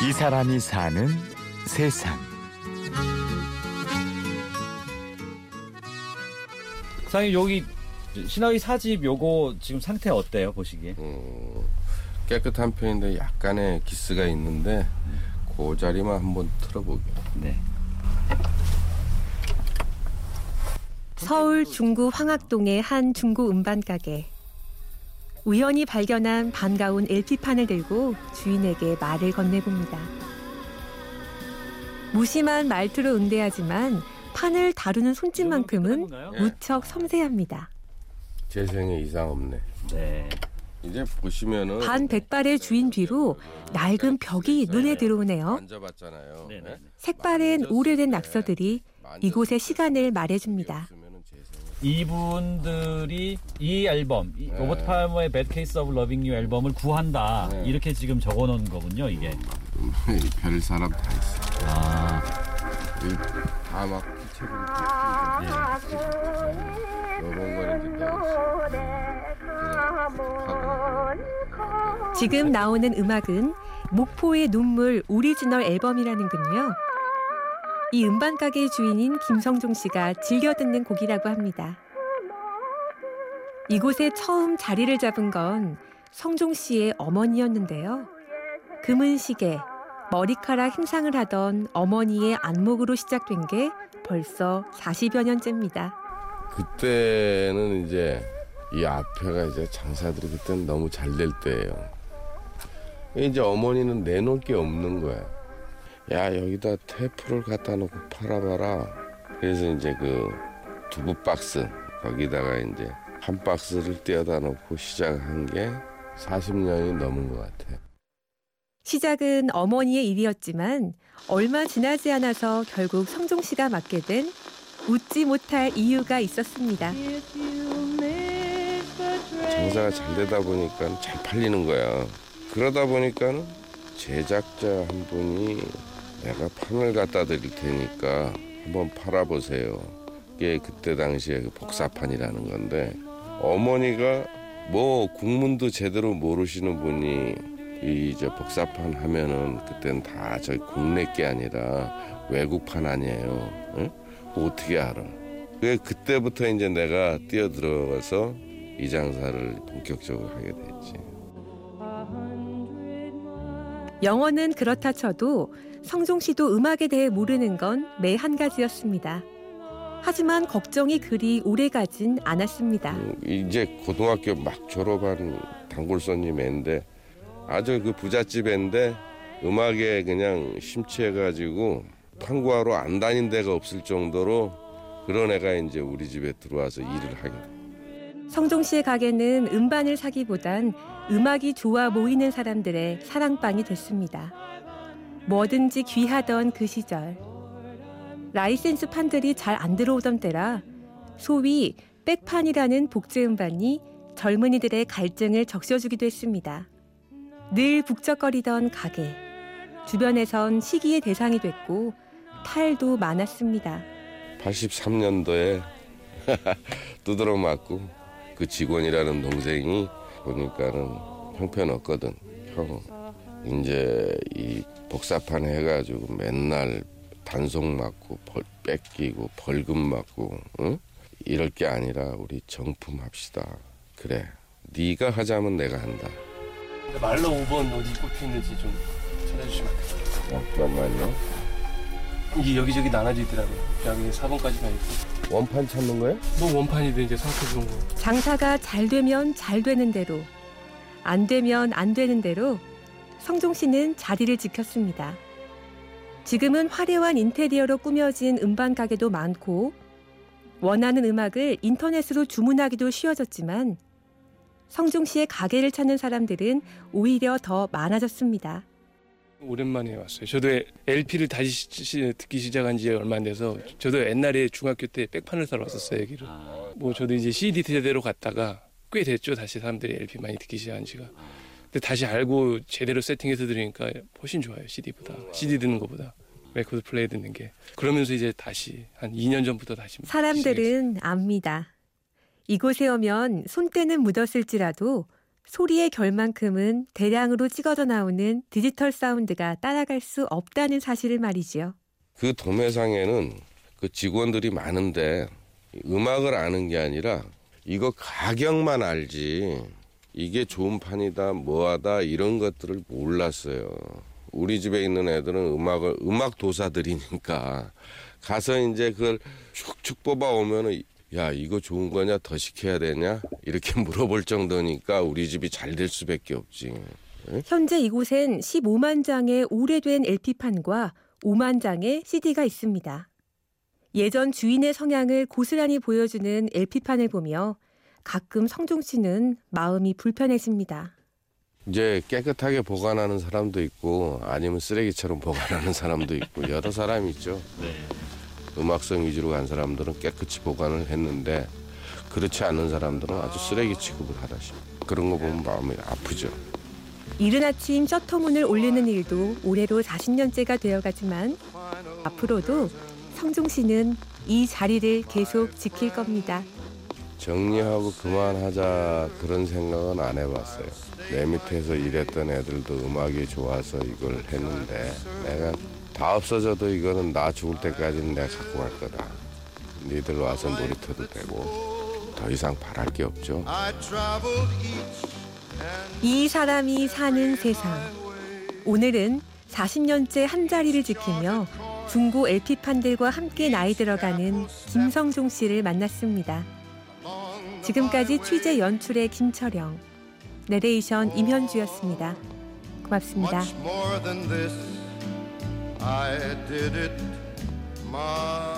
이 사람이 사는 세상. 사장님 여기 신하위 사집 요거 지금 상태 어때요 보시기에? 음, 깨끗한 편인데 약간의 기스가 있는데 그 자리만 한번 틀어보게. 네. 서울 중구 황학동의 한 중고 음반 가게. 우연히 발견한 반가운 LP판을 들고 주인에게 말을 건네봅니다. 무심한 말투로 응대하지만 판을 다루는 손짓만큼은 무척 섬세합니다. 재생에 이상 없네. 네. 이제 보시면은 반 백발의 주인 뒤로 낡은 벽이 눈에 들어오네요. 만져봤잖아요. 네네. 네? 색바랜 오래된 낙서들이 이곳의 시간을 말해줍니다. 이분들이 이 앨범 이 네. 로버트 팔머의 Bad Case of Loving You 앨범을 구한다 네. 이렇게 지금 적어놓은 거군요 이게. 별 사람 다 있어. 아 다막 내가 그냥 지금 나오는 음악은 목포의 눈물 오리지널 앨범이라는군요. 이 음반 가게 주인인 김성종 씨가 즐겨 듣는 곡이라고 합니다. 이곳에 처음 자리를 잡은 건 성종 씨의 어머니였는데요. 금은 시계, 머리카락 힘상을 하던 어머니의 안목으로 시작된 게 벌써 40여 년째입니다. 그때는 이제 이 앞에가 이제 장사들이 그때는 너무 잘 될 때예요. 이제 어머니는 내놓을 게 없는 거야. 야 여기다 테이프를 갖다 놓고 팔아봐라. 그래서 이제 그 두부 박스 거기다가 이제 한 박스를 떼어다 놓고 시작한 게 40년이 넘은 것 같아요. 시작은 어머니의 일이었지만 얼마 지나지 않아서 결국 성종 씨가 맡게 된 웃지 못할 이유가 있었습니다. 장사가 잘 되다 보니까 잘 팔리는 거야. 그러다 보니까는 제작자 한 분이 내가 판을 갖다 드릴 테니까 한번 팔아보세요. 이게 그때 당시에 그 복사판이라는 건데 어머니가 뭐 국문도 제대로 모르시는 분이 이저 복사판 하면은 그땐 다 저희 국내 게 아니라 외국판 아니에요. 응? 어떻게 알아? 그게 그때부터 이제 내가 뛰어들어가서 이 장사를 본격적으로 하게 됐지. 영어는 그렇다 쳐도 성종 씨도 음악에 대해 모르는 건 매 한 가지였습니다. 하지만 걱정이 그리 오래 가진 않았습니다. 음, 이제 고등학교 막 졸업한 단골 손님 애인데 아주 그 부잣집 애인데 음악에 그냥 심취해가지고 판구하러 안 다닌 데가 없을 정도로 그런 애가 이제 우리 집에 들어와서 일을 하게 돼. 성동 씨의 가게는 음반을 사기보단 음악이 좋아 모이는 사람들의 사랑방이 됐습니다. 뭐든지 귀하던 그 시절. 라이센스 판들이 잘 안 들어오던 때라 소위 백판이라는 복제 음반이 젊은이들의 갈증을 적셔주기도 했습니다. 늘 북적거리던 가게. 주변에선 시기의 대상이 됐고 탈도 많았습니다. 83년도에 두드러 맞고 그 직원이라는 동생이 보니까는 형편없거든. 형 이제 이 복사판 해가지고 맨날 단속 맞고 벌 뺏기고 벌금 맞고 응? 이럴 게 아니라 우리 정품 합시다. 그래. 네가 하자면 내가 한다. 말로 5번 어디 꼽혀 있는지 좀 찾아주시면 안 돼요? 잠깐만요. 이게 여기저기 나눠져 있더라고요. 여기 4번까지 가 있고. 원판 찾는 거야? 뭐 원판이든 이제 상태 좋은 거. 장사가 잘 되면 잘 되는 대로, 안 되면 안 되는 대로 성종 씨는 자리를 지켰습니다. 지금은 화려한 인테리어로 꾸며진 음반 가게도 많고 원하는 음악을 인터넷으로 주문하기도 쉬워졌지만 성종 씨의 가게를 찾는 사람들은 오히려 더 많아졌습니다. 오랜만에 왔어요. 저도 LP를 다시 시- 시- 듣기 시작한 지 얼마 안 돼서 저도 옛날에 중학교 때 백판을 사러 왔었어요 여기를. 뭐 저도 이제 CD 세대로 갔다가 꽤 됐죠 다시 사람들이 LP 많이 듣기 시작한 지가. 근데 다시 알고 제대로 세팅해서 들으니까 훨씬 좋아요 CD보다 CD 듣는 것보다 레코드 플레이 듣는 게. 그러면서 이제 다시 한 2년 전부터 다시 시작했어요. 사람들은 압니다. 이곳에 오면 손때는 묻었을지라도 소리의 결만큼은 대량으로 찍어져 나오는 디지털 사운드가 따라갈 수 없다는 사실을 말이지요. 그 도매상에는 그 직원들이 많은데 음악을 아는 게 아니라 이거 가격만 알지 이게 좋은 판이다 뭐하다 이런 것들을 몰랐어요. 우리 집에 있는 애들은 음악을 음악 도사들이니까 가서 이제 그걸 축축 뽑아 오면은 야 이거 좋은 거냐 더 시켜야 되냐 이렇게 물어볼 정도니까 우리 집이 잘 될 수밖에 없지. 현재 이곳엔 15만 장의 오래된 LP판과 5만 장의 CD가 있습니다. 예전 주인의 성향을 고스란히 보여주는 LP판을 보며 가끔 성종 씨는 마음이 불편해집니다. 이제 깨끗하게 보관하는 사람도 있고 아니면 쓰레기처럼 보관하는 사람도 있고 여러 사람이 있죠. 음악성 위주로 간 사람들은 깨끗이 보관을 했는데 그렇지 않은 사람들은 아주 쓰레기 취급을 하다시 그런 거 보면 마음이 아프죠. 이른 아침 셔터문을 올리는 일도 올해로 40년째가 되어가지만 앞으로도 성종 씨는 이 자리를 계속 지킬 겁니다. 정리하고 그만하자 그런 생각은 안 해봤어요. 내 밑에서 일했던 애들도 음악이 좋아서 이걸 했는데 내가 다 없어져도 이거는 나 죽을 때까지는 내가 갖고 갈 거다. 니들 와서 놀이터도 되고 더 이상 바랄 게 없죠. 이 사람이 사는 세상. 오늘은 40년째 한 자리를 지키며 중고 LP판들과 함께 나이 들어가는 김성종 씨를 만났습니다. 지금까지 취재 연출의 김철영, 내레이션 임현주였습니다. 고맙습니다. I did it my